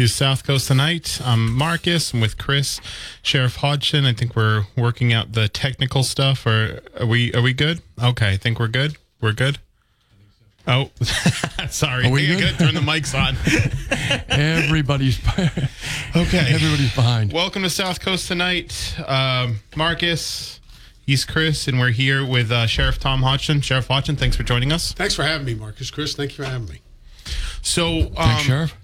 To South Coast tonight. I'm Marcus. I'm with Chris, Sheriff Hodgson. I think we're working out the technical stuff. Or are we? Are we good? Okay, I think we're good. We're good. Oh, sorry. Are we Hey, good? Turn the mics on. Everybody's Okay. everybody's behind. Welcome to South Coast tonight. Um, Marcus, he's Chris, and we're here with uh, Sheriff Tom Hodgson. Sheriff Hodgson, thanks for joining us. Thanks for having me, Marcus. Chris, thank you for having me. So, um, Thanks, Sheriff.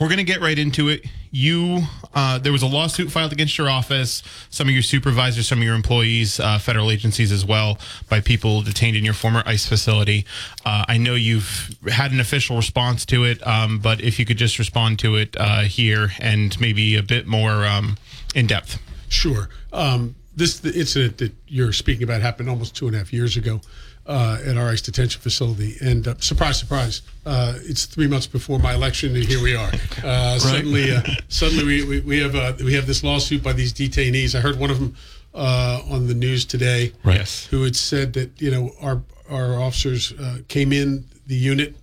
We're going to get right into it. You, uh, there was a lawsuit filed against your office, some of your supervisors, some of your employees, uh, federal agencies as well, by people detained in your former ICE facility. Uh, I know you've had an official response to it, um, but if you could just respond to it uh, here and maybe a bit more um, in depth. Sure. Um, this the incident that you're speaking about happened almost two and a half years ago uh, at our ICE detention facility, and uh, surprise, surprise, uh, it's three months before my election, and here we are. Uh, Suddenly, uh, suddenly we, we, we have uh, we have this lawsuit by these detainees. I heard one of them uh, on the news today, Right. Yes. who had said that you know our our officers uh, came in the unit,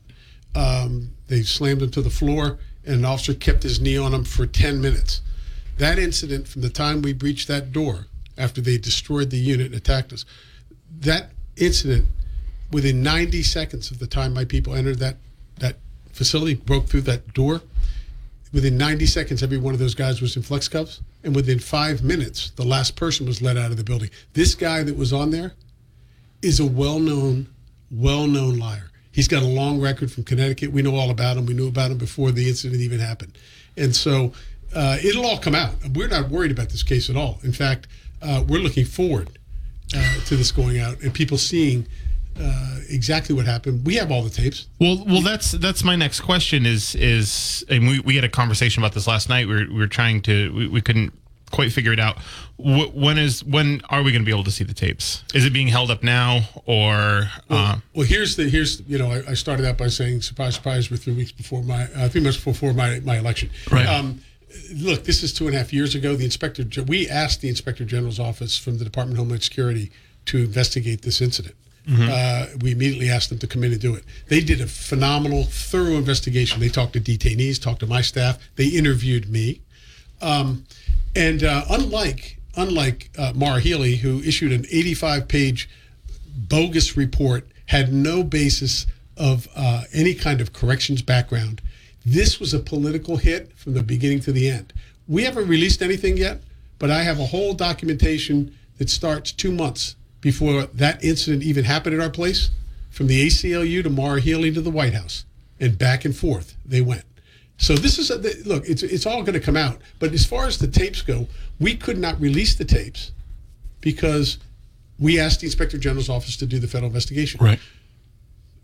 um, they slammed him to the floor, and an officer kept his knee on him for ten minutes. That incident, from the time we breached that door after they destroyed the unit and attacked us, that incident, within 90 seconds of the time my people entered that that facility, broke through that door, within 90 seconds, every one of those guys was in flex cuffs, and within five minutes, the last person was let out of the building. This guy that was on there is a well-known, well-known liar. He's got a long record from Connecticut. We know all about him. We knew about him before the incident even happened, and so uh, it'll all come out. We're not worried about this case at all. In fact, uh, we're looking forward uh, to this going out and people seeing uh, exactly what happened. We have all the tapes. Well, well, that's that's my next question. Is is and we, we had a conversation about this last night. We were, we were trying to we, we couldn't quite figure it out. Wh- When is when are we going to be able to see the tapes? Is it being held up now or? Uh, Well, here's the here's you know I, I started out by saying surprise surprise. We're three weeks before my uh, three months before my my election. Right. Um, look, this is two and a half years ago. The inspector we asked the inspector general's office from the Department of Homeland Security to investigate this incident. Uh, we immediately asked them to come in and do it. They did a phenomenal, thorough investigation. They talked to detainees, talked to my staff. They interviewed me. Um, and uh, unlike unlike uh, Maura Healey, who issued an 85 page bogus report, had no basis of uh, any kind of corrections background. This was a political hit from the beginning to the end. We haven't released anything yet, but I have a whole documentation that starts two months before that incident even happened at our place, from the ACLU to Maura Healey to the White House, and back and forth they went. So this is a, the- look. It's it's all going to come out. But as far as the tapes go, we could not release the tapes because we asked the inspector general's office to do the federal investigation. Right.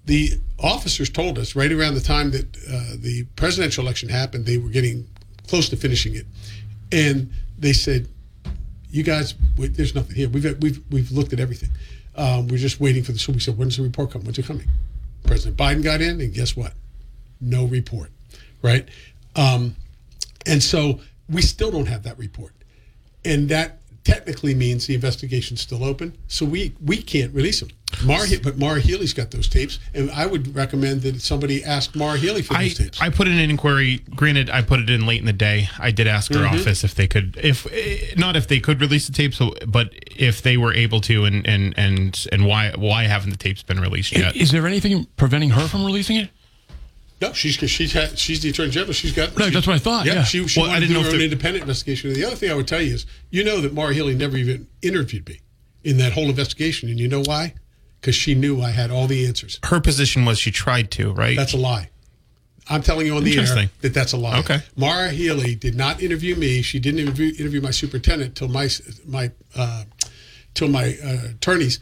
The officers told us right around the time that uh, the presidential election happened, they were getting close to finishing it, and they said, "You guys, wait, there's nothing here. We've we've we've looked at everything. Um, we're just waiting for the." So we said, "When's the report come? When's it coming?" President Biden got in, and guess what? No report, right? Um, and so we still don't have that report, and that technically means the investigation's still open. So we we can't release them. Mara, He- but Maura Healey's got those tapes, and I would recommend that somebody ask Maura Healey for I, those tapes. I put in an inquiry. Granted, I put it in late in the day. I did ask her Mm-hmm. office if they could, if eh, not if they could release the tapes, but if they were able to, and and and and why why haven't the tapes been released yet? Is there anything preventing her from releasing it? no, she's she's had, she's the attorney general. She's got. Right, she- that's what I thought, yeah. she, she Well, I wanted to didn't do know her if own independent investigation. The other thing I would tell you is, you know that Maura Healey never even interviewed me in that whole investigation, and you know why? Because she knew I had all the answers. Her position was she tried to, right? That's a lie. I'm telling you on the air that that's a lie. Okay. Maura Healey did not interview me. She didn't interview, interview my superintendent till my my uh, till my uh, attorneys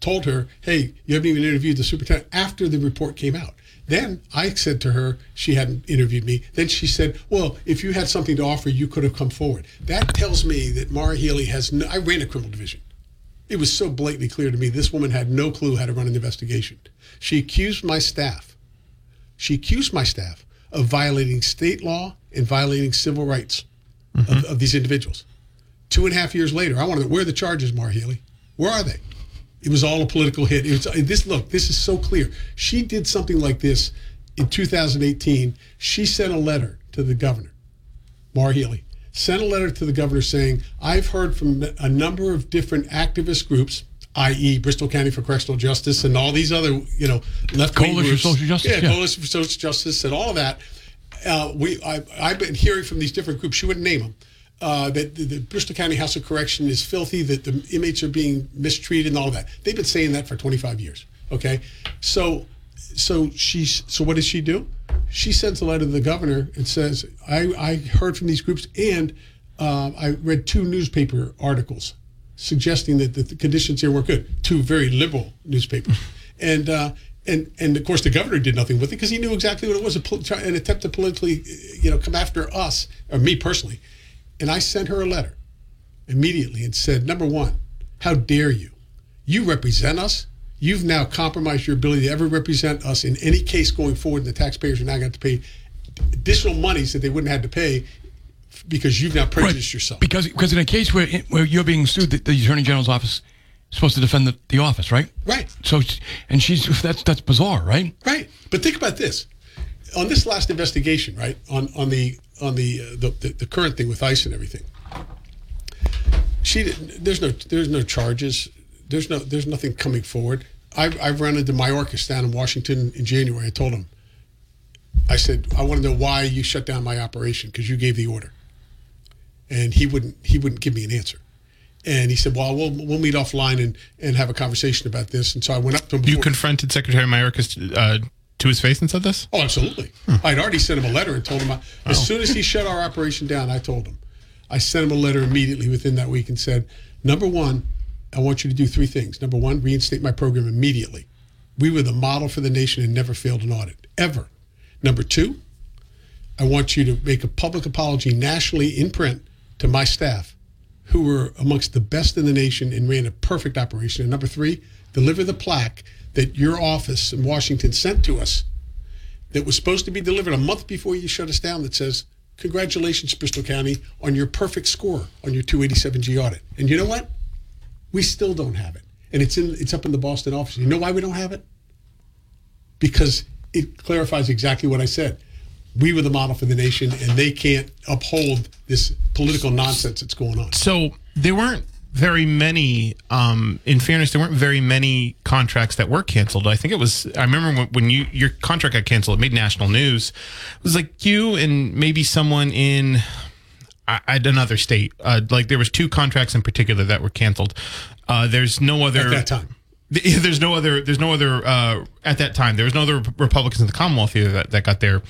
told her, "Hey, you haven't even interviewed the superintendent." After the report came out, then I said to her she hadn't interviewed me. Then she said, "Well, if you had something to offer, you could have come forward." That tells me that Maura Healey has. No, I ran a criminal division. It was so blatantly clear to me this woman had no clue how to run an investigation. She accused my staff she accused my staff of violating state law and violating civil rights of, mm-hmm. of these individuals. Two and a half years later, I want to know where are the charges, Mar Healey? Where are they? It was all a political hit. It was, uh, this look, this is so clear. She did something like this in 2018. She sent a letter to the governor, Mar Healey, sent a letter to the governor saying, I've heard from a number of different activist groups, i.e., Bristol County for Correctional Justice and all these other, you know, left Coalition for Social Justice, Yeah, yeah. Coalition for Social Justice and all of that. Uh, we, I, I've been hearing from these different groups. She wouldn't name them. Uh, that the, the Bristol County House of Correction is filthy. That the inmates are being mistreated and all of that. They've been saying that for 25 years. Okay, so so she's so what does she do? She sends a letter to the governor and says, "I, I heard from these groups and uh, I read two newspaper articles suggesting that the, conditions here weren't good. Two very liberal newspapers, and uh, and and of course the governor did nothing with it because he knew exactly what it was a pol- try- an attempt to politically, you know, come after us or me personally. And I sent her a letter immediately and said, number one, how dare you? You represent us. You've now compromised your ability to ever represent us in any case going forward. And the taxpayers are now going to pay additional monies that they wouldn't have to pay because you've now prejudiced yourself. Because because in a case where where you're being sued, the, the attorney general's office is supposed to defend the, the office, right? Right. So and she's that's that's bizarre, right? Right. But think about this. On this last investigation, right? On on the on the uh, the, the, the current thing with ICE and everything. She there's no there's no charges. There's no there's nothing coming forward. I've, I've run into Mayorkas down in Washington in January. I told him, I said, I want to know why you shut down my operation because you gave the order. And he wouldn't he wouldn't give me an answer. And he said, Well, we'll we'll meet offline and, and have a conversation about this. And so I went up to him. you confronted Secretary Mayorkas uh, to his face and said this. Oh, absolutely. I'd already sent him a letter and told him, as soon as he shut our operation down, I told him. I sent him a letter immediately within that week and said, number one, I want you to do three things. Number one, reinstate my program immediately. We were the model for the nation and never failed an audit, ever. Number two, I want you to make a public apology nationally in print to my staff, who were amongst the best in the nation and ran a perfect operation. And number three, deliver the plaque that your office in Washington sent to us that was supposed to be delivered a month before you shut us down that says, Congratulations, Bristol County, on your perfect score on your 287G audit. And you know what? We still don't have it. And it's in it's up in the Boston office. You know why we don't have it? Because it clarifies exactly what I said. We were the model for the nation, and they can't uphold this political nonsense that's going on. So there weren't very many. Um, in fairness, there weren't very many contracts that were canceled. I think it was. I remember when, when you your contract got canceled, it made national news. It was like you and maybe someone in I, I- another state. Uh, like there was two contracts in particular that were canceled. Uh, there's no other At that time. Th- There's no other. There's no other. Uh, at that time, there was no other Republicans in the Commonwealth either that, that got their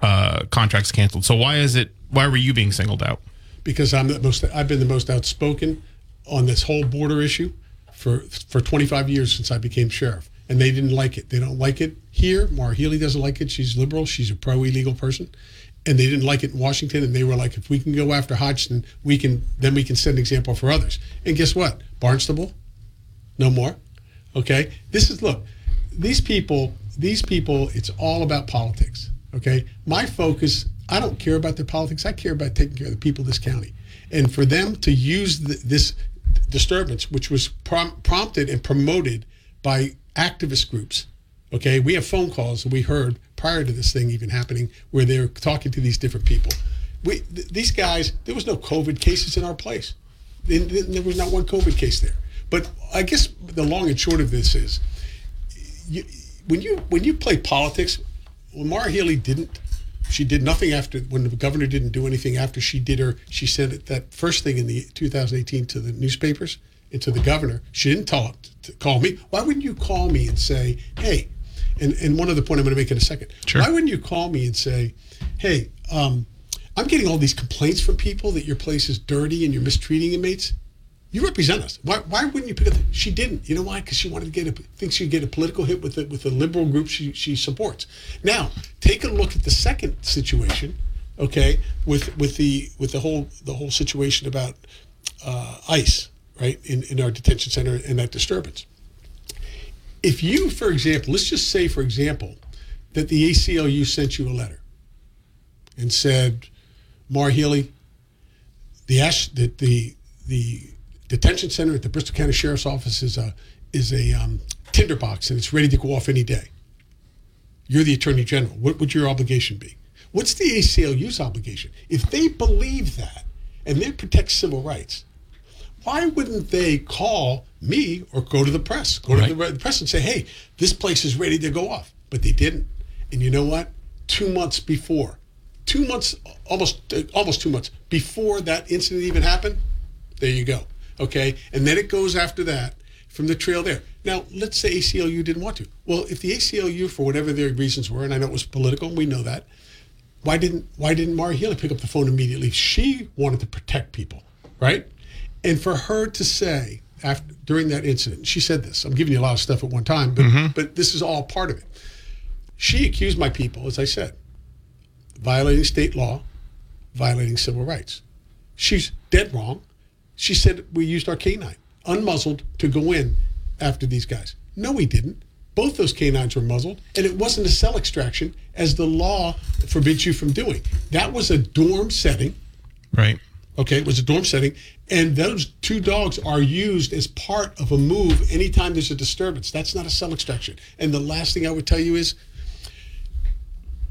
uh, contracts canceled. So why is it? Why were you being singled out? because I'm the most I've been the most outspoken on this whole border issue for for 25 years since I became sheriff, and they didn't like it. They don't like it here. Maura Healey doesn't like it. She's liberal. She's a pro illegal person, and they didn't like it in Washington. And they were like, if we can go after Hodgson, we can then we can set an example for others. And guess what? Barnstable, no more. Okay, this is look. These people, these people, it's all about politics. Okay, my focus. I don't care about their politics. I care about taking care of the people of this county. And for them to use th- this disturbance, which was prom- prompted and promoted by activist groups. Okay, we have phone calls we heard prior to this thing even happening where they're talking to these different people. We, th- these guys, there was no COVID cases in our place. There, there was not one COVID case there. But I guess the long and short of this is, you, when you when you play politics, Maura Healey didn't, she did nothing after when the governor didn't do anything after she did her. She said that first thing in the 2018 to the newspapers and to the governor. She didn't tell call me. Why wouldn't you call me and say, hey? And and one other point I'm going to make in a second. Sure. Why wouldn't you call me and say, hey? Um, I'm getting all these complaints from people that your place is dirty and you're mistreating inmates. You represent us. Why, why wouldn't you pick up? The, she didn't. You know why? Because she wanted to get a thinks she'd get a political hit with the with the liberal group she she supports. Now take a look at the second situation, okay, with with the with the whole the whole situation about uh, ICE right in in our detention center and that disturbance. If you, for example, let's just say, for example, that the ACLU sent you a letter and said, Mar Healey, the Ash, the, the the detention center at the Bristol County Sheriff's Office is a is a um, tinderbox and it's ready to go off any day. You're the Attorney General. What would your obligation be? What's the ACLU's obligation? If they believe that and they protect civil rights, why wouldn't they call me or go to the press, go Right. to the, press and say, "Hey, this place is ready to go off"? But they didn't. And you know what? Two months before, two months, almost almost two months before that incident even happened, there you go. Okay, and then it goes after that from the trail there. Now, let's say ACLU didn't want to. Well, if the ACLU, for whatever their reasons were, and I know it was political, and we know that, why didn't why didn't Maura Healey pick up the phone immediately? She wanted to protect people, right? And for her to say after during that incident, she said this. I'm giving you a lot of stuff at one time, but mm-hmm. but this is all part of it. She accused my people, as I said, violating state law, violating civil rights. She's dead wrong. She said we used our canine, unmuzzled, to go in after these guys. No, we didn't. Both those canines were muzzled, and it wasn't a cell extraction, as the law forbids you from doing. That was a dorm setting. Right. Okay, it was a dorm setting, and those two dogs are used as part of a move anytime there's a disturbance. That's not a cell extraction. And the last thing I would tell you is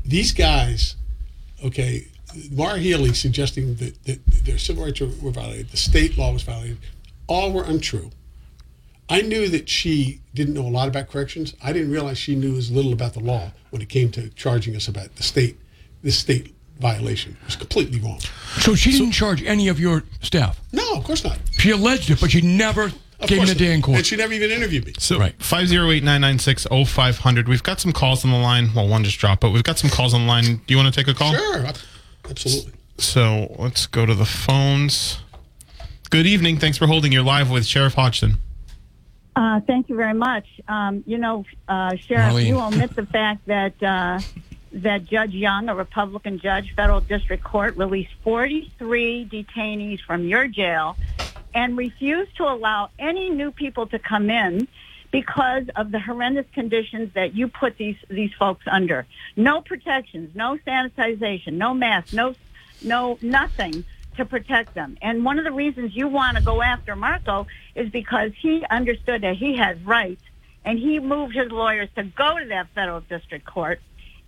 these guys, okay, Maura Healey suggesting that, that their civil rights were, violated, the state law was violated, all were untrue. I knew that she didn't know a lot about corrections. I didn't realize she knew as little about the law when it came to charging us about the state, this state violation. It was completely wrong. So she didn't charge any of your staff. No, of course not. She alleged it, but she never Of gave him course the day in court. And she never even interviewed me. So Right. 508-996-0500. We've got some calls on the line. Well, one just dropped, but we've got some calls on the line. Do you want to take a call? Sure, absolutely. So let's go to the phones. Good evening. Thanks for holding. You're live with Sheriff Hodgson. Uh, thank you very much. Um, you know, uh, Sheriff, Marlene. you omit the fact that uh, that Judge Young, a Republican judge, federal district court, released 43 detainees from your jail and refused to allow any new people to come in because of the horrendous conditions that you put these these folks under. No protections, no sanitization, no masks, no no nothing to protect them. And one of the reasons you want to go after Marco is because he understood that he has rights and he moved his lawyers to go to that federal district court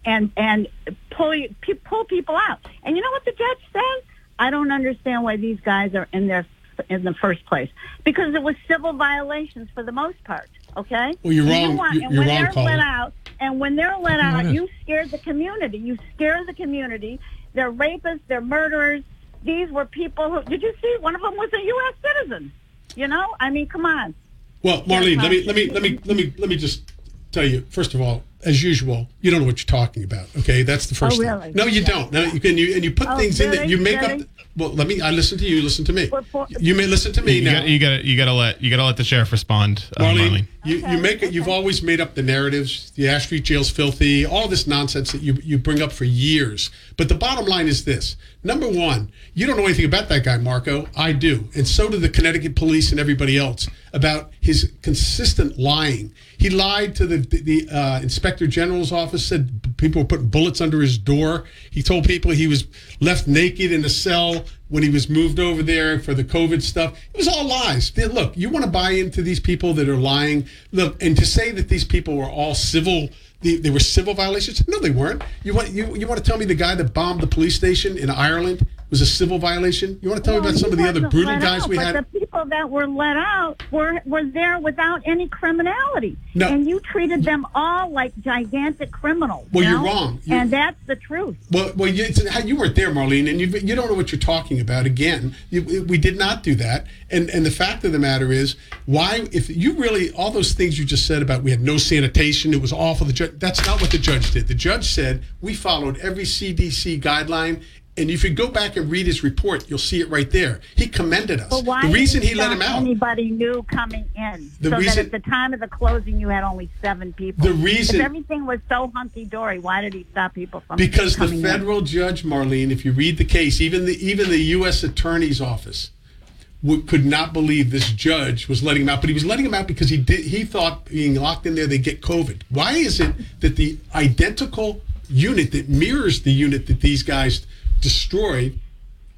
and and pull you- pull people out. And you know what the judge said? I don't understand why these guys are in there in the first place because it was civil violations for the most part. Okay. Well, you're wrong. You want, You're- and when wrong, they're let out, and when they're let out, you scared the community. You scare the community. They're rapists. They're murderers. These were people who. Did you see? One of them was a U.S. citizen. You know. I mean, come on. Well, Marlene, let me let me let me let me let me just tell you. First of all, as usual, you don't know what you're talking about. Okay, that's the first Oh, thing. No, you Yeah. don't. No, you can you and you put Oh, things in that you make Really? up. Well, let me. I listen to you. Listen to me. For- You may listen to me You now. got you got to you got to let you got to let the sheriff respond. Uh, Marlene, Marlene. You, Okay, you make it. You've always made up the narratives. The Ash Street jail's filthy. All this nonsense that you you bring up for years. But the bottom line is this: number one, you don't know anything about that guy, Marco. I do, and so do the Connecticut police and everybody else about his consistent lying. He lied to the the uh, inspector general's office. Said people were putting bullets under his door. He told people he was left naked in a cell when he was moved over there for the COVID stuff. It was all lies. Look, you want to buy into these people that are lying. Look, and to say that these people were all civil. They, they were civil violations. No, they weren't. You want you, you want to tell me the guy that bombed the police station in Ireland was a civil violation? You want to tell me about some of the other brutal guys out, we had? the people that were let out were were there without any criminality, No. and you treated them all like gigantic criminals. Well, you you're know? wrong. You- and that's the truth. Well, well, you, you weren't there, Marlene, and you, you don't know what you're talking about. Again, you, we did not do that, and and the fact of the matter is, why? If you really all those things you just said about we had no sanitation, it was awful. The judge, that's not what the judge did. The judge said we followed every CDC guideline. And if you go back and read his report, you'll see it right there. He commended us. But why the reason he let him out. Anybody new coming in, The so reason- that at the time of the closing you had only seven people. The reason- if everything was so hunky dory, why did he stop people from because the coming in? federal judge Marlene, if you read the case, even the even the U.S. Attorney's Office would, could not believe this judge was letting him out, but he was letting him out because he did he thought being locked in there they get COVID. Why is it that the identical unit that mirrors the unit that these guys destroyed?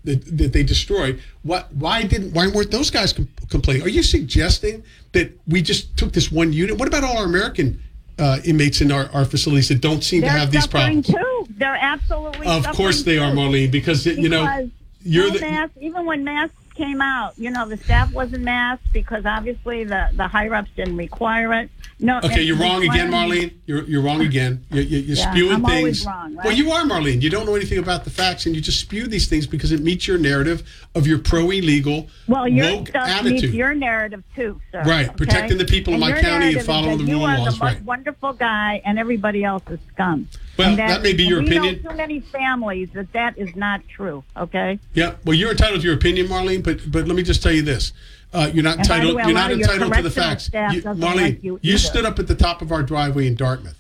That, that they destroyed. What? Why didn't? Why weren't those guys com- complaining? Are you suggesting that we just took this one unit? What about all our American uh, inmates in our, our facilities that don't seem They're to have these problems? too. They're absolutely. Of course they are. Marlene, because you know you're no the masks, even when masks came out, you know, the staff wasn't masked because obviously the the higher ups didn't require it. No. Okay, you're wrong again, Marlene. You're, you're wrong again. You're, you're, Yeah, spewing I'm always things. wrong, right? Well, you are, Marlene. You don't know anything about the facts, and you just spew these things because it meets your narrative of your pro illegal Well, your woke stuff attitude. meets your narrative too, sir. Right, okay? protecting the people in my county and following the you are the most right. wonderful guy, and everybody else is scum. Well, And that may be your we opinion. know too many families that that is not true. Okay. yeah, well, you're entitled to your opinion, Marlene. But but let me just tell you this: uh, you're not And entitled. way, you're not entitled to the facts. You- Marlene, like you either. stood up at the top of our driveway in Dartmouth.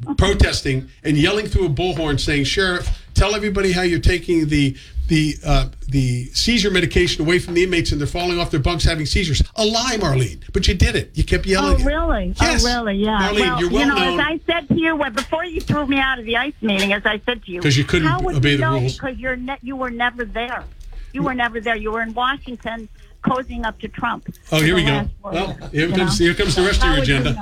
protesting and yelling through a bullhorn saying, "Sheriff, tell everybody how you're taking the the uh, the seizure medication away from the inmates and they're falling off their bunks having seizures." A lie, Marlene, but you did it. You kept Oh, yelling. it. really? Yes. Oh, really? Yeah. Marlene, well, you're well you know, known. as I said to you well, before you threw me out of the ICE meeting, as I said to you, 'Cause you couldn't how would obey you the know? rules. Because you're ne- you were never there. You were never there. You were in Washington, cozying up to Trump. Oh, here we go. Well, years, here comes know? here comes the rest of your would you agenda.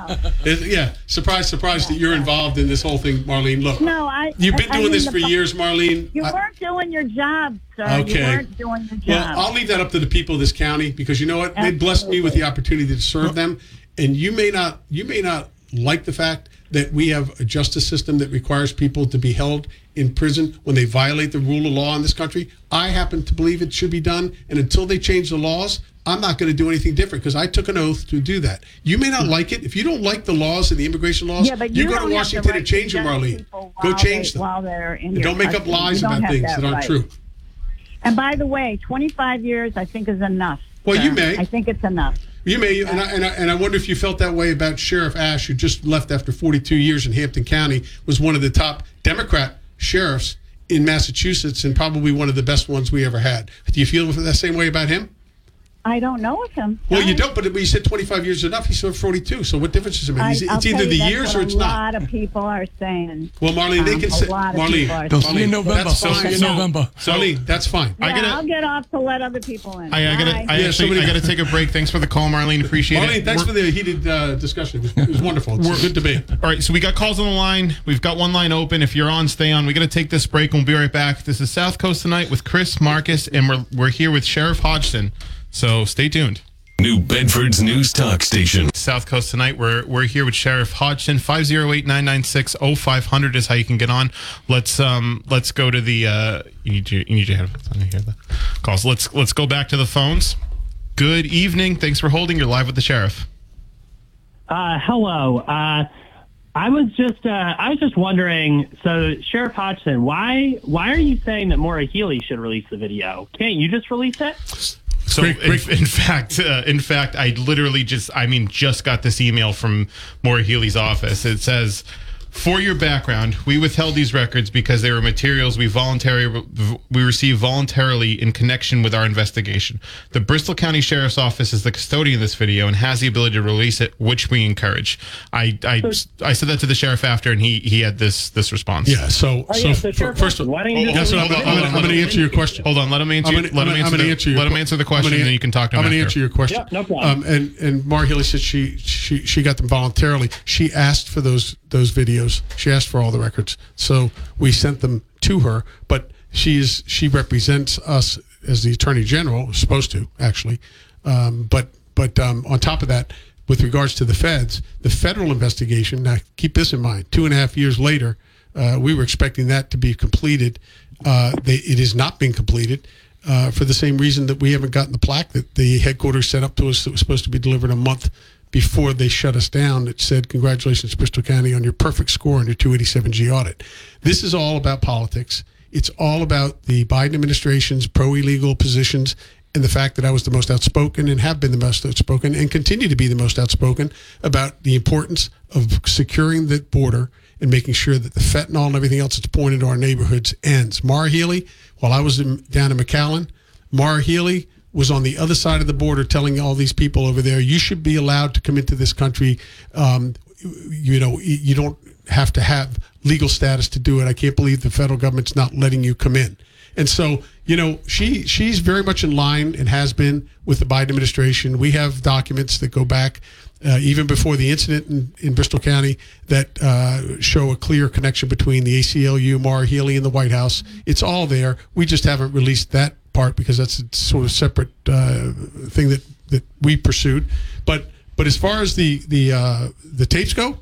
know? Uh, yeah, surprise, surprise that you're involved in this whole thing, Marlene. Look, No, I. you've been I- I doing mean, this for fu- years, Marlene. You I- weren't doing your job, sir. Okay. You weren't doing your Well, job. I'll leave that up to the people of this county because you know what? They blessed me with the opportunity to serve them, and you may not you may not like the fact that we have a justice system that requires people to be held in prison when they violate the rule of law in this country. I happen to believe it should be done, and until they change the laws, I'm not going to do anything different because I took an oath to do that. You may not like it. If you don't like the laws and the immigration laws, yeah, but you, you, go to Washington the right and change them, judge Marlene. Go change they, them. While they're in And don't make up lies about have things that aren't right. true. And by the way, 25 years I think is enough. Well, sir. you may. I think it's enough. You may, and I, and, I, and I wonder if you felt that way about Sheriff Ashe, who just left after 42 years in Hampden County, was one of the top Democrat sheriffs in Massachusetts, and probably one of the best ones we ever had. Do you feel that same way about him? I don't know of him. Well, you don't, but you said 25 years is enough. He served 42. So what difference does it make? I, It's, either the years or it's not. a lot of people are saying. Well, Marlene, they Um, can a say, lot of Marlene, They'll see in Marlene, November. that's They'll fine. you in November. Marlene, that's fine. I gotta, I'll get off to let other people in. I, I gotta, I Yeah, actually, somebody- I gotta take a break. Thanks for the call, Marlene. Appreciate Marlene, it. Marlene, thanks We're- for the heated uh, discussion. It was, it was wonderful. It's a good debate. All right, so we got calls on the line. We've got one line open. If you're on, stay on. We got to take this break. and We'll be right back. This is South Coast tonight with Chris Marcus, and we're we're here with Sheriff Hodgson. So stay tuned. New Bedford's News Talk Station. South Coast tonight. We're we're here with Sheriff Hodgson. 508-996-0500 is how you can get on. Let's um let's go to the uh you need your you need your headphones on to hear the calls. Let's let's go back to the phones. Good evening. Thanks for holding. You're live with the sheriff. Uh, hello. Uh, I was just uh, I was just wondering. So, Sheriff Hodgson, why why are you saying that Maura Healey should release the video? Can't you just release it? So in, in fact, uh, in fact, I literally just, I mean, just got this email from Maura Healey's office. It says, For your background, we withheld these records because they were materials we voluntary we received voluntarily in connection with our investigation. The Bristol County Sheriff's Office is the custodian of this video and has the ability to release it, which we encourage. I I, I said that to the sheriff after, and he he had this this response. Yeah. So, Oh, so yeah, so f- Sheriff first of Hudson, why don't you Yes, just so I'm going to answer your question. Hold on, let him answer. Gonna- let him answer. the, answer let him answer the question, gonna- and then you can talk to him. I'm going to answer your question. Yep, no problem. Um, and and Maura Healey said she she she got them voluntarily. She asked for those those videos. She asked for all the records, so we sent them to her. But she's she represents us as the attorney general, supposed to actually. Um, but but um, on top of that, with regards to the feds, the federal investigation. Now keep this in mind. Two and a half years later, uh, we were expecting that to be completed. Uh, they, it is not being completed uh, for the same reason that we haven't gotten the plaque that the headquarters sent up to us that was supposed to be delivered a month before they shut us down. It said, "Congratulations, Bristol County, on your perfect score on your 287G audit." This is all about politics. It's all about the Biden administration's pro illegal positions and the fact that I was the most outspoken and have been the most outspoken and continue to be the most outspoken about the importance of securing the border and making sure that the fentanyl and everything else that's pointed to our neighborhoods ends. Maura Healey, while I was in, down in McAllen, Maura Healey was on the other side of the border telling all these people over there, you should be allowed to come into this country. Um, you know, you don't have to have legal status to do it. I can't believe the federal government's not letting you come in. And so, you know, she she's very much in line and has been with the Biden administration. We have documents that go back uh, even before the incident in, in Bristol County that uh, show a clear connection between the ACLU, Maura Healey, and the White House. It's all there. We just haven't released that because that's a sort of separate uh, thing that, that we pursued. But but as far as the the uh, the tapes go,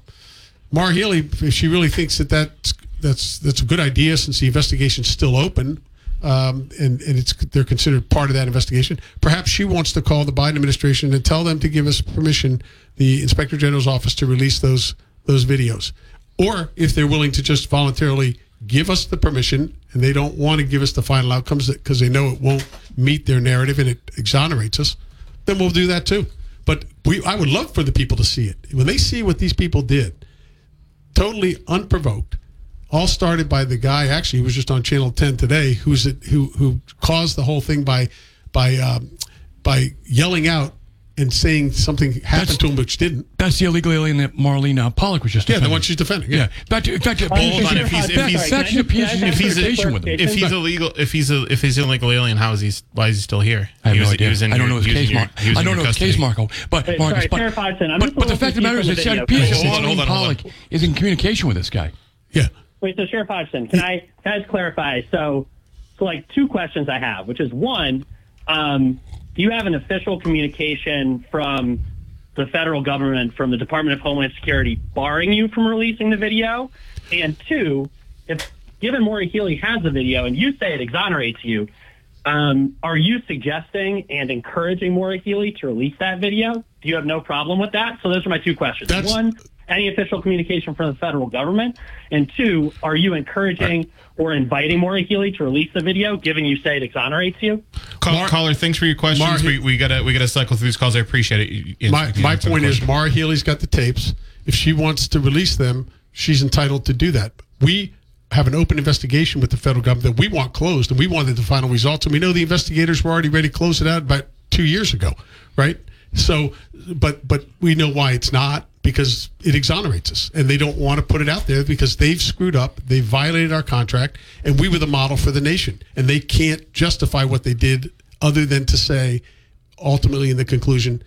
Mar Healey, if she really thinks that that's that's that's a good idea since the investigation's still open, um, and and it's they're considered part of that investigation. Perhaps she wants to call the Biden administration and tell them to give us permission, the Inspector General's office, to release those those videos, or if they're willing to just voluntarily give us the permission and they don't want to give us the final outcomes because they know it won't meet their narrative and it exonerates us, then we'll do that too. But we, I would love for the people to see it when they see what these people did totally unprovoked. All started by the guy. Actually, he was just on Channel 10 today. Who's it? Who who caused the whole thing by by um, by yelling out and saying something happened That's- to him which didn't. That's the illegal alien that Marlene uh, Pollock was just Yeah, the defending. one she's defending. Yeah. Yeah. In fact, in fact, hold on, if he's- if he's- that's an appeals Can I- if he's- interpretation with him. If he's illegal, if he's a, if he's an illegal alien, how is he? Why is he still here? I have He no was- he idea. was in I don't your- know his in case your- mark. I don't know his case custody. mark. But Wait, Marcus, sorry, but, Sheriff Hodgson, I'm but, just but the a fact of the matter is that little it confused appears the video. Marlene Hold on, Pollock is in communication with this guy. Yeah. Wait, so Sheriff Hodgson, can I can I just clarify? So, so like two questions I have, which is one, um, do you have an official communication from the federal government, from the Department of Homeland Security, barring you from releasing the video? And two, if given Maury Healey has the video and you say it exonerates you, um, are you suggesting and encouraging Maury Healey to release that video? Do you have no problem with that? So those are my two questions. That's- One, any official communication from the federal government? And two, are you encouraging or inviting Maury Healey to release the video, given you say it exonerates you? Call, Mar- caller, thanks for your questions. Mar- we, we gotta we gotta cycle through these calls. I appreciate it. You- you My my point is, question. Maura Healey's got the tapes. If she wants to release them, she's entitled to do that. We have an open investigation with the federal government that we want closed, and we wanted the final results. And we know the investigators were already ready to close it out about two years ago, right? So, but but we know why it's not because it exonerates us, and they don't want to put it out there because they've screwed up, they violated our contract, and we were the model for the nation, and they can't justify what they did other than to say, ultimately, in the conclusion,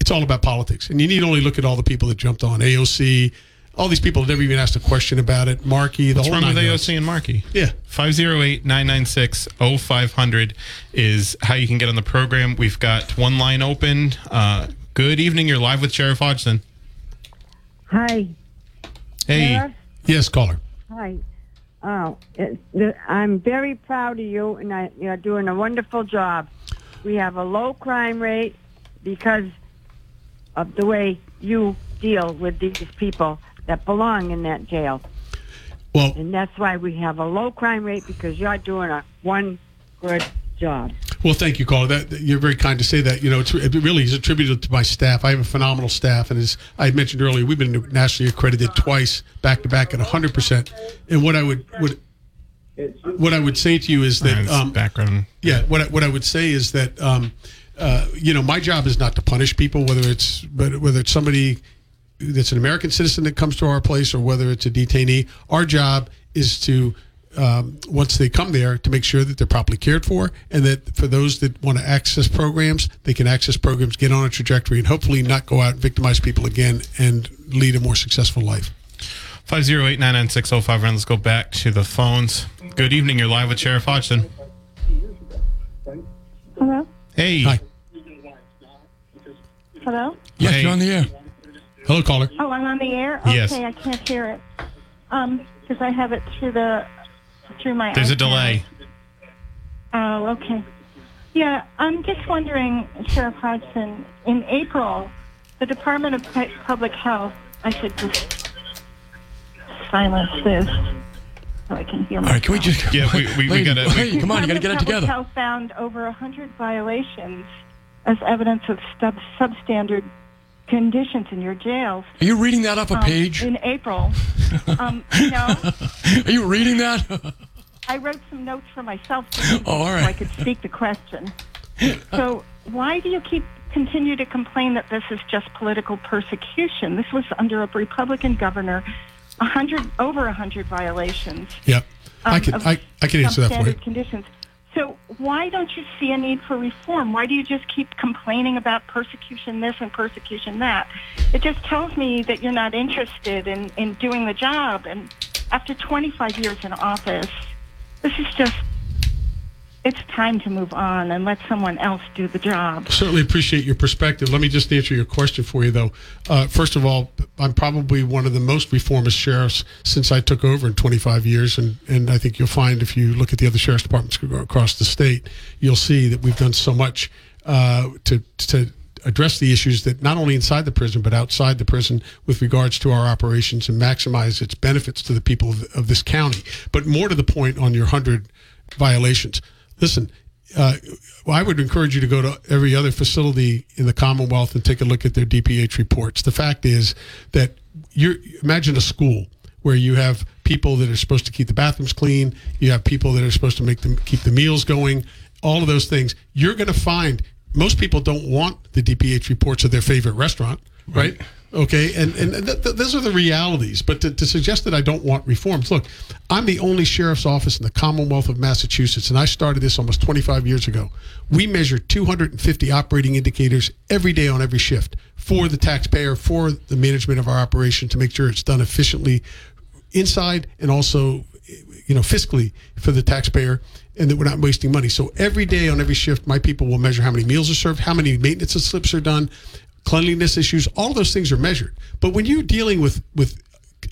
it's all about politics. And you need only look at all the people that jumped on AOC, all these people never even asked a question about it. Markey, the What's whole wrong with. AOC and Markey? Yeah. 508-996-0500 is how you can get on the program. We've got one line open. Uh, good evening. You're live with Sheriff Hodgson. Hi. Hey. Sheriff. Yes, caller. Hi. Oh, it, the, I'm very proud of you, and I, you're doing a wonderful job. We have a low crime rate because of the way you deal with these people that belong in that jail. Well, And that's why we have a low crime rate because you're doing a one good job. Well, thank you, caller. That you're very kind to say that. You know, it's, it really is attributed to my staff. I have a phenomenal staff, and as I mentioned earlier, we've been nationally accredited twice, back to back, at 100. percent And what I would what what I would say to you is that um, background. yeah, what I, what I would say is that um, uh, you know my job is not to punish people, whether it's but whether it's somebody that's an American citizen that comes to our place or whether it's a detainee. Our job is to um, once they come there to make sure that they're properly cared for and that for those that want to access programs, they can access programs, get on a trajectory, and hopefully not go out and victimize people again and lead a more successful life. 508 996 Let's go back to the phones. Good evening. You're live with Sheriff Hodgson. Hello? Hey. Hi, Hello? Yes, Hey. you're on the air. hello, caller. Oh, I'm on the air? Yes. Okay, I can't hear it. Um, because I have it through the through my There's a delay. Oh, okay. Yeah, I'm just wondering, Sheriff Hodgson, in April, the Department of Pu- Public Health, I should just silence this so I can hear All right, can we just? Yeah, we- we- we gotta- we- Hey, come on, you got to get it Department of Public together. Health found over 100 violations as evidence of sub- substandard conditions in your jails. Are you reading that off a um, page? in April. um, you know, Are you reading that? I wrote some notes for myself so Oh, all I could speak the question. So why do you keep continue to complain that this is just political persecution? This was under a Republican governor, a hundred over a hundred violations. Yep, I um, can I, I can answer that for you. conditions. So why don't you see a need for reform? Why do you just keep complaining about persecution this and persecution that? It just tells me that you're not interested in, in doing the job. And after 25 years in office, this is just, it's time to move on and let someone else do the job. Certainly appreciate your perspective. Let me just answer your question for you, though. Uh, first of all, I'm probably one of the most reformist sheriffs since I took over in 25 years, and, and I think you'll find if you look at the other sheriff's departments across the state, you'll see that we've done so much uh, to to address the issues that not only inside the prison but outside the prison with regards to our operations and maximize its benefits to the people of, of this county. But more to the point on your hundred violations. Listen, uh, I would encourage you to go to every other facility in the Commonwealth and take a look at their DPH reports. The fact is that you imagine a school where you have people that are supposed to keep the bathrooms clean, you have people that are supposed to make them keep the meals going, all of those things. You're going to find most people don't want the DPH reports of their favorite restaurant, right? Okay, and and th- th- those are the realities. But to, to suggest that I don't want reforms, look, I'm the only sheriff's office in the Commonwealth of Massachusetts, and I started this almost 25 years ago. We measure 250 operating indicators every day on every shift for the taxpayer, for the management of our operation, to make sure it's done efficiently inside and also you know fiscally for the taxpayer and that we're not wasting money so every day on every shift my people will measure how many meals are served how many maintenance slips are done cleanliness issues all those things are measured but when you're dealing with with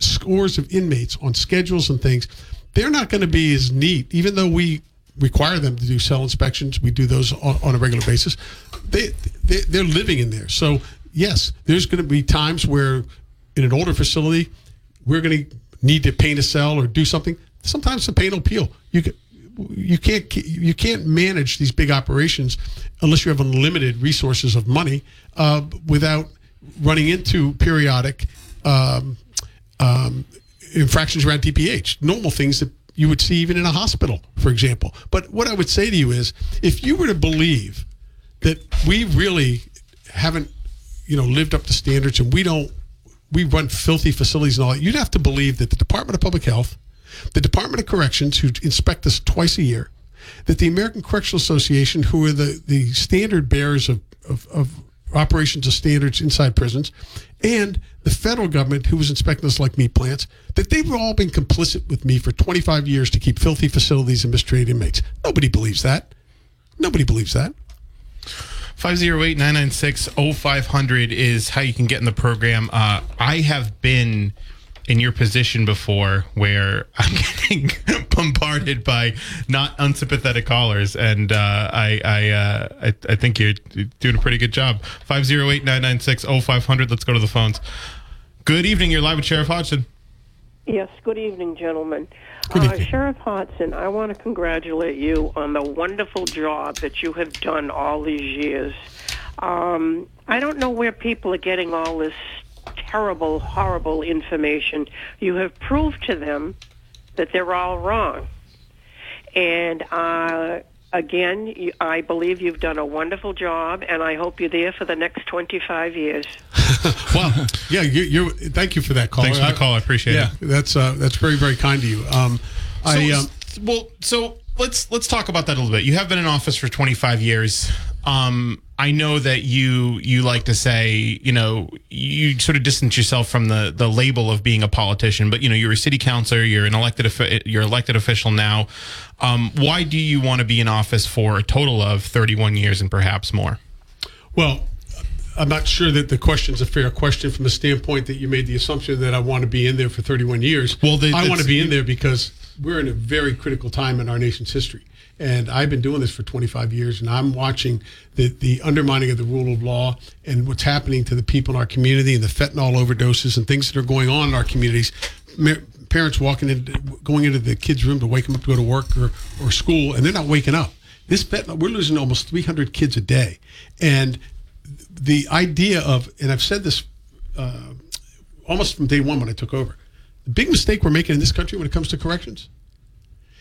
scores of inmates on schedules and things they're not going to be as neat even though we require them to do cell inspections we do those on, on a regular basis they, they they're living in there so yes there's going to be times where in an older facility we're going to need to paint a cell or do something. Sometimes the paint will peel. You can, you can't you can't manage these big operations unless you have unlimited resources of money uh, without running into periodic um, um, infractions around DPH. Normal things that you would see even in a hospital, for example. But what I would say to you is, if you were to believe that we really haven't, you know, lived up to standards and we don't we run filthy facilities and all that. You'd have to believe that the Department of Public Health, the Department of Corrections, who inspect us twice a year, that the American Correctional Association, who are the, the standard bearers of, of, of operations of standards inside prisons, and the federal government, who was inspecting us like meat plants, that they've all been complicit with me for 25 years to keep filthy facilities and mistreated inmates. Nobody believes that. Nobody believes that. 508 996 0500 is how you can get in the program. Uh, I have been in your position before where I'm getting bombarded by not unsympathetic callers, and uh, I I, uh, I I think you're doing a pretty good job. 508 996 0500. Let's go to the phones. Good evening. You're live with Sheriff Hodgson. Yes, good evening, gentlemen. Good uh. Sheriff Hodgson, I want to congratulate you on the wonderful job that you have done all these years. Um, I don't know where people are getting all this terrible, horrible information. You have proved to them that they're all wrong. And uh, again, I believe you've done a wonderful job, and I hope you're there for the next 25 years. Well, yeah, you, you're. Thank you for that call. Thanks for the call. I appreciate yeah, it. that's uh, that's very very kind of you. Um, So, I um, well, so let's let's talk about that a little bit. You have been in office for 25 years. Um, I know that you you like to say, you know, you sort of distance yourself from the the label of being a politician, but you know, you're a city councilor, you're an elected you're elected official now. Um, why do you want to be in office for a total of 31 years and perhaps more? Well, I'm not sure that the question's a fair question from the standpoint that you made the assumption that I want to be in there for 31 years. Well, I want to be in there because we're in a very critical time in our nation's history. And I've been doing this for 25 years, and I'm watching the, the undermining of the rule of law and what's happening to the people in our community and the fentanyl overdoses and things that are going on in our communities. Parents walking in, going into the kids' room to wake them up to go to work or, or school, and they're not waking up. This fentanyl, we're losing almost 300 kids a day. And the idea of, and I've said this uh, almost from day one when I took over, the big mistake we're making in this country when it comes to corrections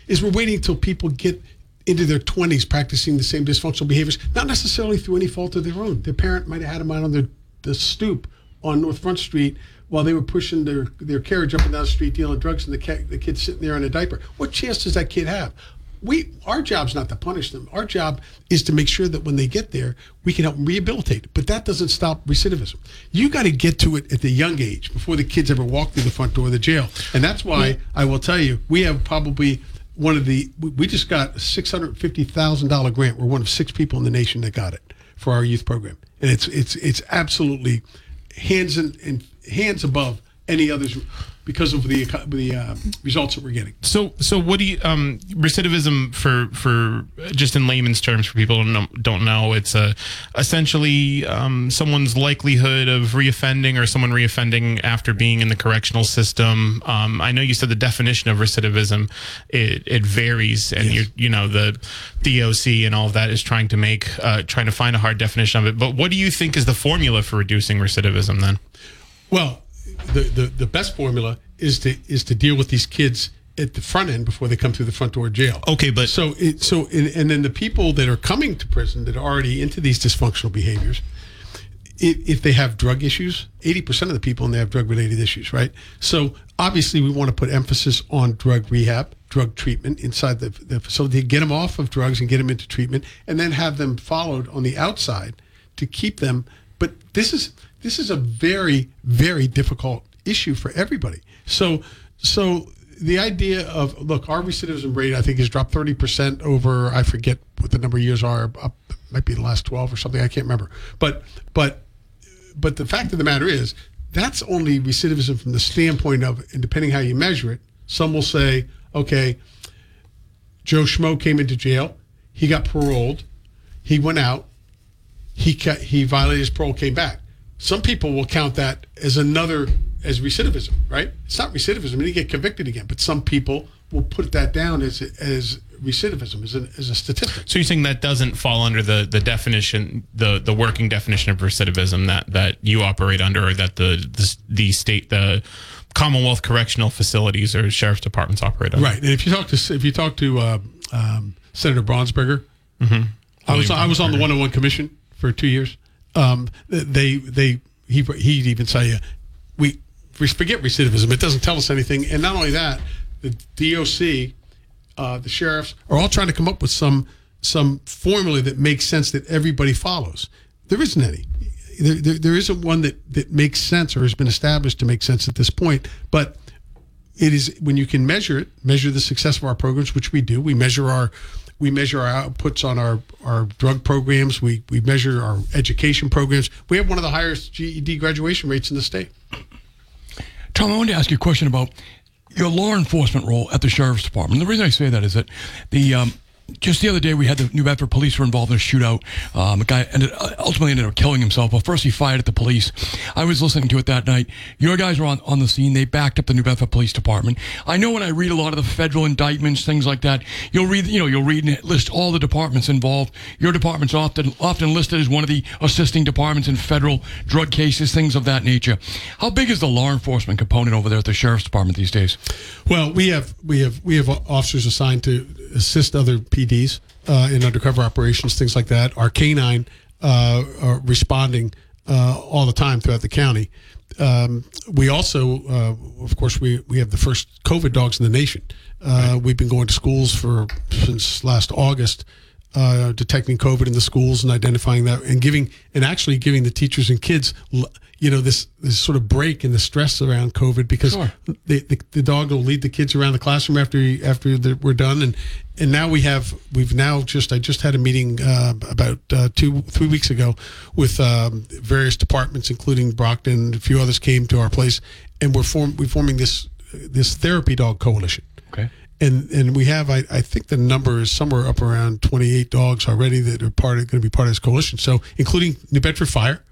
is we're waiting until people get into their 20s practicing the same dysfunctional behaviors, not necessarily through any fault of their own. Their parent might have had them out on their, the stoop on North Front Street while they were pushing their, their carriage up and down the street dealing drugs and the, ca- the kid's sitting there in a diaper. What chance does that kid have? We, our job's not to punish them. Our job is to make sure that when they get there, we can help them rehabilitate. But that doesn't stop recidivism. You got to get to it at the young age before the kids ever walk through the front door of the jail. And that's why I will tell you, we have probably one of the we- just got a six hundred fifty thousand dollar grant. We're one of six people in the nation that got it for our youth program, and it's it's it's absolutely hands in hands above any others because of the the uh, results that we're getting. So, so what do you um, recidivism for for just in layman's terms for people who don't, don't know? It's a essentially um, someone's likelihood of reoffending or someone reoffending after being in the correctional system. Um, I know you said the definition of recidivism it, it varies, and you you know the DOC and all of that is trying to make uh, trying to find a hard definition of it. But what do you think is the formula for reducing recidivism then? Well, the, the the best formula is to is to deal with these kids at the front end before they come through the front door of jail. Okay, but So it so and, and then the people that are coming to prison that are already into these dysfunctional behaviors, if, if they have drug issues, eighty percent of the people in there have drug related issues, right? So obviously we want to put emphasis on drug rehab, drug treatment inside the, the facility, get them off of drugs and get them into treatment, and then have them followed on the outside to keep them. But this is this is a very very difficult issue for everybody. So so the idea of look, our recidivism rate I think has dropped thirty percent over I forget what the number of years are up might be the last twelve or something I can't remember. But but but the fact of the matter is that's only recidivism from the standpoint of and depending how you measure it. Some will say okay, Joe Schmo came into jail, he got paroled, he went out, he ca- he violated his parole, came back. Some people will count that as another as recidivism, right? It's not recidivism; he get convicted again. But some people will put that down as as recidivism, as a, as a statistic. So you're saying that doesn't fall under the, the definition, the, the working definition of recidivism that, that you operate under, or that the, the the state, the Commonwealth correctional facilities or sheriff's departments operate under. Right, and if you talk to if you talk to uh, um, Senator Brownsberger, I was I was on the 101 commission for two years. Um, they they he he'd even say uh, we we forget recidivism. It doesn't tell us anything, and not only that, the DOC, uh, the sheriffs are all trying to come up with some some formula that makes sense that everybody follows. There isn't any. There, there, there isn't one that, that makes sense or has been established to make sense at this point. But it is when you can measure it, measure the success of our programs, which we do. We measure our we measure our outputs on our, our drug programs. We we measure our education programs. We have one of the highest GED graduation rates in the state. Tom, I wanted to ask you a question about your law enforcement role at the sheriff's department. The reason I say that is that the um, just the other day we had the New Bedford police were involved in a shootout. Um, a guy ended, uh, ultimately ended up killing himself. Well, first he fired at the police. I was listening to it that night. Your guys were on, on the scene. They backed up the New Bedford Police Department. I know when I read a lot of the federal indictments, things like that, you'll read, you know, you'll read and list all the departments involved. Your department's often often listed as one of the assisting departments in federal drug cases, things of that nature. How big is the law enforcement component over there at the sheriff's department these days? Well, we have we have we have officers assigned to assist other PDs uh, in undercover operations, things like that. Our canine uh, are responding uh, all the time throughout the county. Um, we also, uh, of course, we we have the first COVID dogs in the nation. Uh, We've been going to schools for since last August. Uh, detecting COVID in the schools and identifying that, and giving and actually giving the teachers and kids, you know, this this sort of break in the stress around COVID because Sure. the, the, the dog will lead the kids around the classroom after after we're done and and now we have we've now just I just had a meeting uh, about uh, two three weeks ago with um, various departments including Brockton a few others came to our place and we're form we're forming this this therapy dog coalition Okay. And and we have I, I think the number is somewhere up around 28 dogs already that are part of going to be part of this coalition so including New Bedford Fire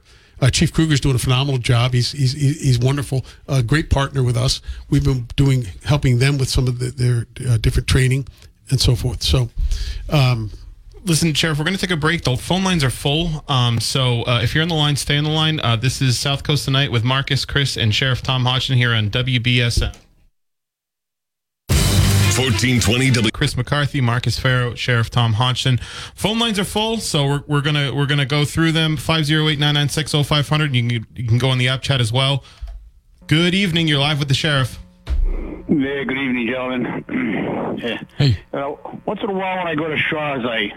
uh, Chief Kruger's doing a phenomenal job. He's he's he's wonderful. A great partner with us. We've been doing helping them with some of the, their uh, different training and so forth. So, um, Listen, Sheriff, we're going to take a break. The phone lines are full. Um, so uh, if you're on the line, stay on the line. Uh, this is South Coast Tonight with Marcus, Chris, and Sheriff Tom Hodgson here on WBSM. 1420 W. Chris McCarthy, Marcus Ferro, Sheriff Tom Hodgson. Phone lines are full, so we're, we're gonna we're gonna go through them. 508-996-0500. You can you can go on the app chat as well. Good evening. You're live with the sheriff. Yeah, good evening, gentlemen. yeah. Hey. Uh, once in a while when I go to Shaw's, I,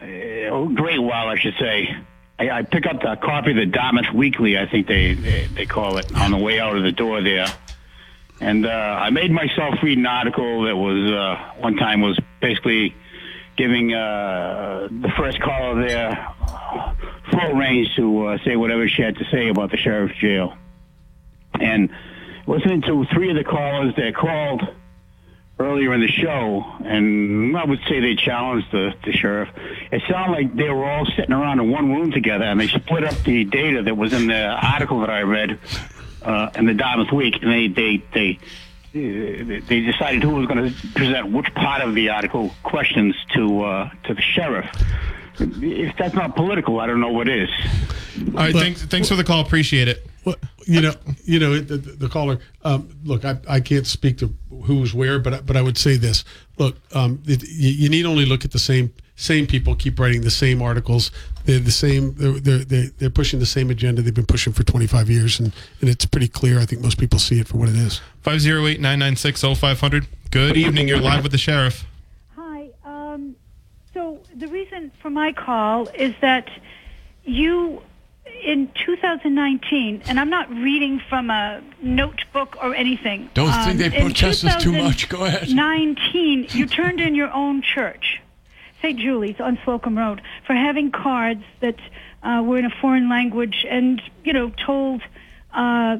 uh, a great while, I should say, I, I pick up the copy of the Dartmouth Weekly, I think they, they, they call it, on the way out of the door there. And uh, I made myself read an article that was, uh, one time was basically giving uh, the first caller there full range to uh, say whatever she had to say about the sheriff's jail. And listening to three of the callers that called earlier in the show, and I would say they challenged the, the sheriff. It sounded like they were all sitting around in one room together, and they split up the data that was in the article that I read uh, in the Dartmouth Week, and they they they. They decided who was going to present which part of the article questions to uh, to the sheriff. If that's not political, I don't know what is. All right, thanks thanks for the call. Appreciate it. well, you know, you know, the, the, the caller. Um, look, I, I can't speak to who's where, but I- but I would say this. Look, um, it, you, you need only look at the same same people keep writing the same articles. They're the same. They're they're they're, they're pushing the same agenda they've been pushing for 25 years, and and it's pretty clear. I think most people see it for what it is. 508-996-0500. Good evening. You're live with the sheriff. Hi. Um, so the reason for my call is that you, in 2019, and I'm not reading from a notebook or anything. Don't think um, they protest us too much. Go ahead. 19, you turned in your own church, St. Julie's on Slocum Road, for having cards that uh, were in a foreign language and, you know, told uh,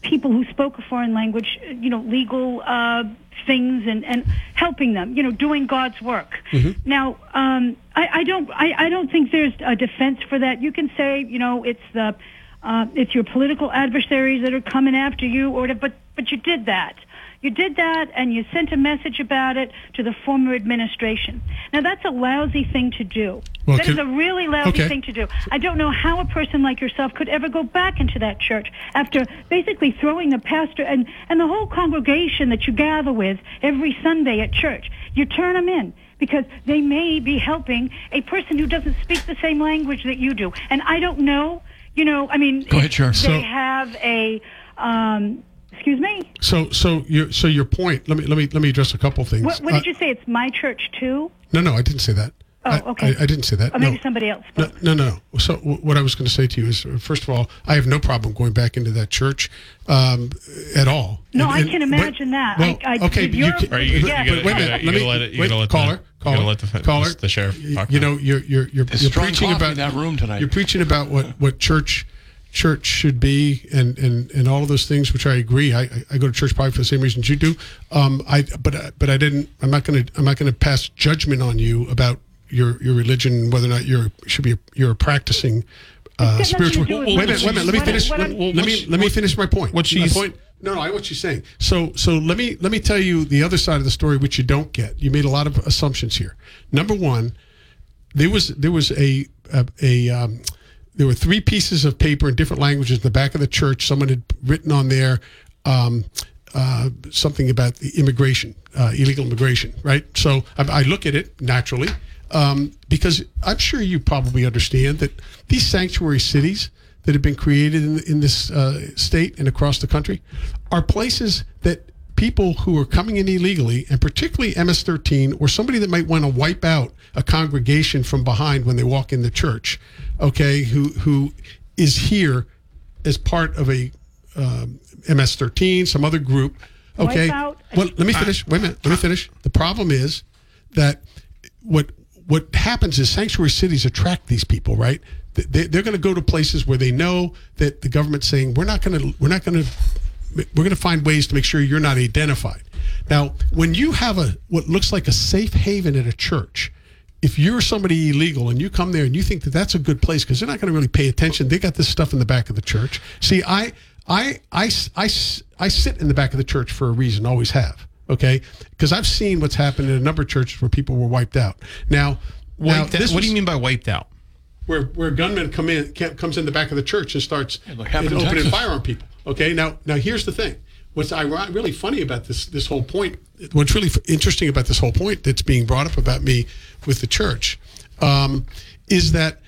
people who spoke a foreign language, you know, legal uh, things and, and helping them, you know, doing God's work. Now, um, I, I don't, I, I don't think there's a defense for that. You can say, you know, it's the, uh, it's your political adversaries that are coming after you, or but but you did that. You did that, and you sent a message about it to the former administration. Now, that's a lousy thing to do. Well, that is can- a really lousy okay. thing to do. I don't know how a person like yourself could ever go back into that church after basically throwing the pastor and, and the whole congregation that you gather with every Sunday at church. You turn them in because they may be helping a person who doesn't speak the same language that you do. And I don't know, you know, I mean, Go ahead, Sheriff. they So- have a, um, excuse me, So so your so your point. Let me let me let me address a couple things. what, what Uh, did you say? It's my church too? No, no, I didn't say that. Oh, I- okay. I, I didn't say that. Or maybe no. somebody else. No, spoke. no, no. no. So w- what I was going to say to you is, uh, first of all, I have no problem going back into that church um, at all. No, And- I and- can but- imagine that. Well, I- I- okay, but you you're- can, All right, you, you, Yeah, gotta, wait a minute, let you me- gotta let it. You wait, gotta let caller, the, caller, You gotta let the, caller, the sheriff. You, talk you know, you're you're you're, you're preaching about in that room tonight. You're preaching about what what church church should be, and and and all of those things, which I agree. I, I- I go to church probably for the same reasons you do. Um, I but I- but I didn't. I'm not going to. I'm not going to pass judgment on you about your your religion, whether or not you're should be you're a practicing. Uh, It's got nothing to spiritual. do with Wait a minute. Wait a minute. Let me finish. what Let, let me let me finish my point. what My she's- point. No, no, I what she's saying. So, so let me let me tell you the other side of the story, which you don't get. You made a lot of assumptions here. Number one, there was there was a a, a um, there were three pieces of paper in different languages in the back of the church. Someone had written on there um, uh, something about the immigration, uh, illegal immigration, right? So I, I look at it naturally um, because I'm sure you probably understand that these sanctuary cities that have been created in, in this uh, state and across the country are places that people who are coming in illegally, and particularly MS-13 or somebody that might want to wipe out a congregation from behind when they walk in the church, okay, who who is here as part of a um, MS-13, some other group, okay. Wipe out- Well, let me finish. Wait a minute. Let me finish. The problem is that what what happens is sanctuary cities attract these people, right? They, they're going to go to places where they know that the government's saying we're not going to we're not going to we're going to find ways to make sure you're not identified. Now, when you have a what looks like a safe haven at a church, if you're somebody illegal and you come there and you think that that's a good place because they're not going to really pay attention, they got this stuff in the back of the church. See, I I I I I sit in the back of the church for a reason, always have. Okay, because I've seen what's happened in a number of churches where people were wiped out. Now, now Wiped out- this what do you mean by wiped out? where where gunmen come in comes in the back of the church and starts like happened opening Texas. fire on people. Okay, now now here's the thing. What's iro- really funny about this this whole point? What's really interesting about this whole point that's being brought up about me with the church um, is that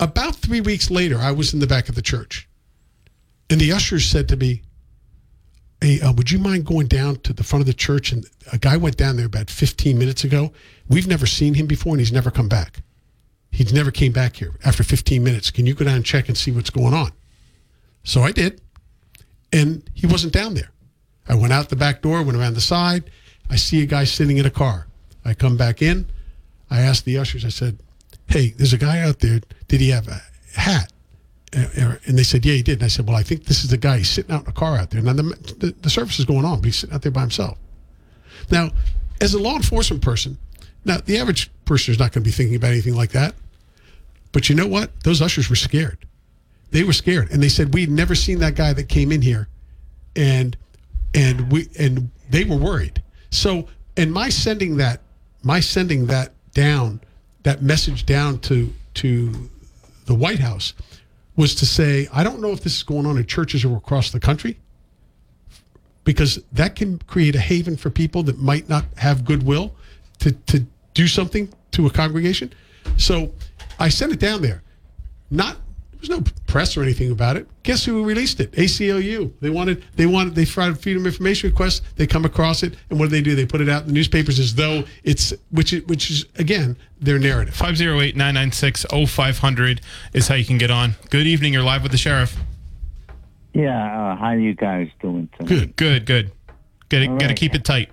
about three weeks later, I was in the back of the church, and the ushers said to me, hey, uh, would you mind going down to the front of the church? And a guy went down there about 15 minutes ago. We've never seen him before, and he's never come back. He's never came back here after 15 minutes. Can you go down and check and see what's going on? So I did, and he wasn't down there. I went out the back door, went around the side. I see a guy sitting in a car. I come back in. I asked the ushers, I said, hey, there's a guy out there. Did he have a hat? Uh, And they said, yeah, he did. And I said, well, I think this is the guy. He's sitting out in a car out there. Now, the, the, the service is going on, but he's sitting out there by himself. Now, as a law enforcement person, now the average person is not going to be thinking about anything like that. But you know what? Those ushers were scared. They were scared, and they said we'd never seen that guy that came in here, and and we and they were worried. So, and my sending that, my sending that down, that message down to to the White House, was to say I don't know if this is going on in churches or across the country, because that can create a haven for people that might not have goodwill to, to do something to a congregation. So I sent it down there. Not there was no press or anything about it. Guess who released it? ACLU. They wanted they wanted they filed a freedom of information request. They come across it, and what do they do? They put it out in the newspapers as though it's which is, which is again their narrative. 508 996 0500 is how you can get on. Good evening. You're live with the sheriff. Yeah, uh, how you guys doing tonight? Good, good, good. Got to All got to keep it tight.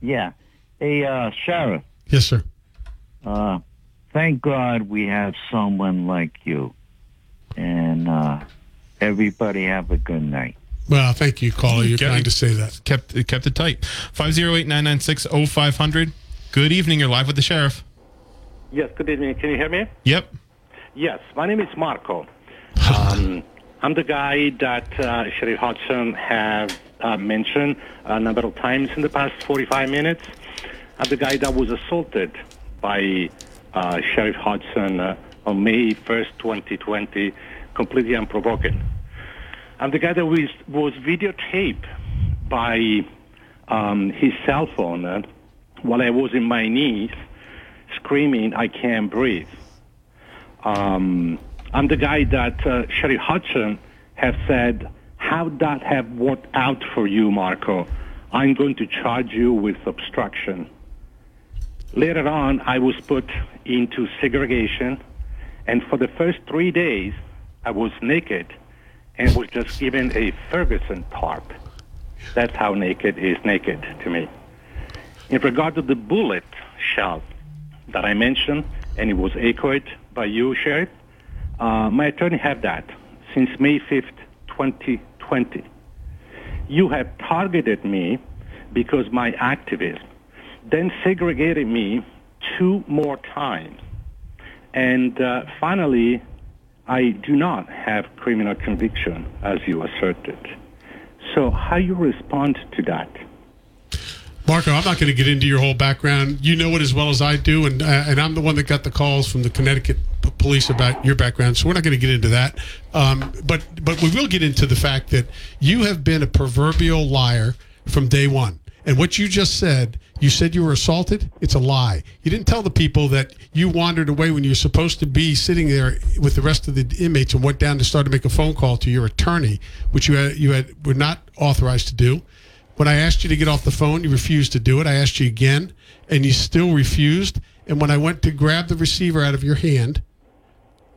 Yeah. Hey, uh, Sheriff, Yes, sir. uh, thank God we have someone like you. And uh, everybody have a good night. Well, thank you, caller. You're Get- kind to say that. Kept it kept it tight. 508 996 0500. Good evening. You're live with the sheriff. Yes, good evening. Can you hear me? Yep. Yes, my name is Marco. Um, I'm the guy that uh, Sheriff Hodgson have uh, mentioned a number of times in the past 45 minutes. I'm the guy that was assaulted by uh, Sheriff Hodgson uh, on May 1st, 2020, completely unprovoked. I'm the guy that was, was videotaped by um, his cell phone uh, while I was in my knees screaming, I can't breathe. Um, I'm the guy that uh, Sheriff Hudson have said, how that have worked out for you, Marco? I'm going to charge you with obstruction. Later on, I was put into segregation, and for the first three days, I was naked and was just given a Ferguson tarp. That's how naked is naked to me. In regard to the bullet shell that I mentioned, and it was echoed by you, Sheriff, uh, my attorney have that. since May 5th, 2020. You have targeted me because my activism, then segregated me two more times. And uh, finally, I do not have criminal conviction, as you asserted. So how you respond to that? Marco, I'm not going to get into your whole background. You know it as well as I do, and uh, and I'm the one that got the calls from the Connecticut p- police about your background. So we're not going to get into that. Um, but but we will get into the fact that you have been a proverbial liar from day one. And what you just said, you said you were assaulted. It's a lie. You didn't tell the people that you wandered away when you were supposed to be sitting there with the rest of the inmates and went down to start to make a phone call to your attorney, which you had, you had were not authorized to do. When I asked you to get off the phone, you refused to do it. I asked you again, and you still refused. And when I went to grab the receiver out of your hand,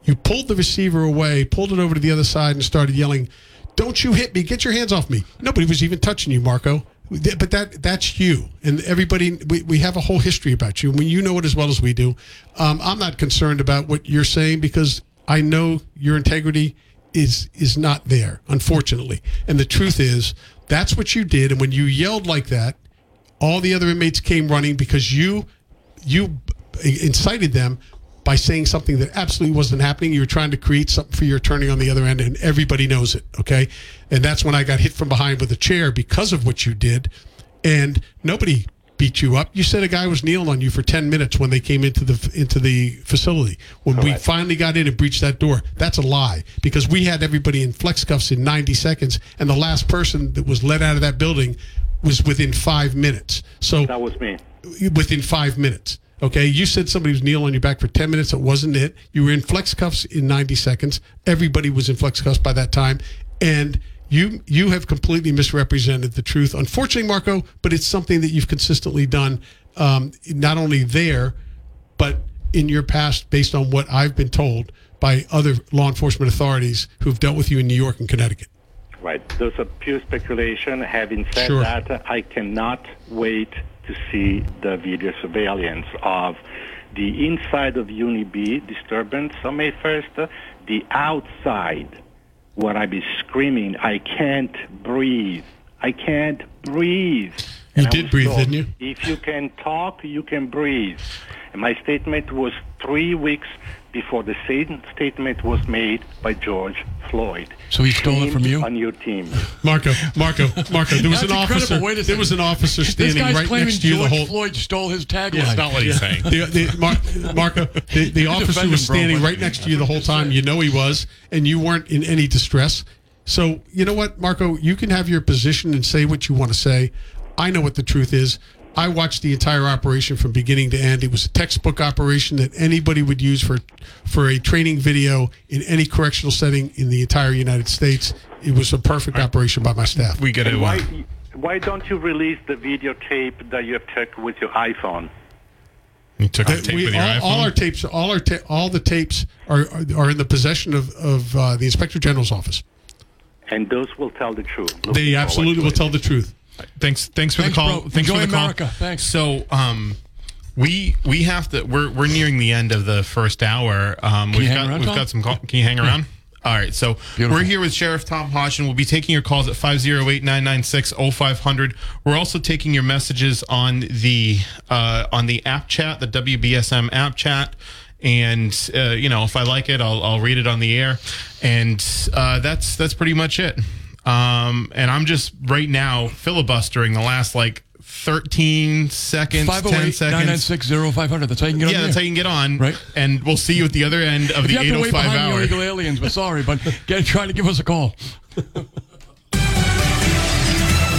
you pulled the receiver away, pulled it over to the other side, and started yelling, "Don't you hit me! Get your hands off me!" Nobody was even touching you, Marco. But that that's you, and everybody. We, we have a whole history about you. Mean, you know it as well as we do. Um, I'm not concerned about what you're saying because I know your integrity is is not there, unfortunately. And the truth is, that's what you did. And when you yelled like that, all the other inmates came running because you you incited them by saying something that absolutely wasn't happening. You were trying to create something for your attorney on the other end, and everybody knows it. Okay, and that's when I got hit from behind with a chair because of what you did, and nobody beat you up. You said a guy was kneeling on you for ten minutes when they came into the into the facility. When we finally got in and breached that door, that's a lie because we had everybody in flex cuffs in ninety seconds, and the last person that was let out of that building was within five minutes. So That was me. within five minutes. Okay, you said somebody was kneeling on your back for ten minutes. It wasn't it. You were in flex cuffs in ninety seconds. Everybody was in flex cuffs by that time, and you you have completely misrepresented the truth. Unfortunately, Marco, but it's something that you've consistently done, um, not only there, but in your past, based on what I've been told by other law enforcement authorities who've dealt with you in New York and Connecticut. Right. Those are pure speculation. Having said Sure. that, I cannot wait to see the video surveillance of the inside of Uni B disturbance on May 1st, uh, the outside where I be screaming, I can't breathe. I can't breathe. You I did breathe, told, didn't you? If you can talk, you can breathe. And my statement was three weeks before the same statement was made by George Floyd. So he stole it from you? On your team. Marco, Marco, Marco. There was an officer. Wait a there was an officer This standing guy's right next to you the whole. Floyd stole his tagline. That's not what he's saying. The, the, Mar- Marco, the, the officer was him, bro, standing right next to you the whole time. You know he was, and you weren't in any distress. So you know what, Marco, you can have your position and say what you want to say. I know what the truth is. I watched the entire operation from beginning to end. It was a textbook operation that anybody would use for for a training video in any correctional setting in the entire United States. It was a perfect operation by my staff. We got And to. why, Uh, why don't you release the videotape that you have took with your iPhone? you took the tape we, with your all, iPhone. all our tapes, all our ta- all the tapes are are, are in the possession of of uh, the inspector general's office. And those will tell the truth. Looking They absolutely will tell the truth. Thanks, thanks for Thanks, the call. bro. Thanks Enjoy for the America. call. Thanks. So, um, we we have to. We're we're nearing the end of the first hour. Um, we've got around, we've Tom? got some. Call, can you hang around? All right, so Beautiful. we're here with Sheriff Tom Hodgson. We'll be taking your calls at 508-996-0500. We're also taking your messages on the uh, on the app chat, the WBSM app chat. And uh, you know, if I like it, I'll, I'll read it on the air. And uh, that's that's pretty much it. Um, and I'm just right now filibustering the last like 13 seconds, 10 seconds. 996 0500. That's how you can get on Yeah, that's how you can get on. Right. And we'll see you at the other end of If the you have to wait 805 behind the hour. illegal aliens, but sorry, but get trying to give us a call.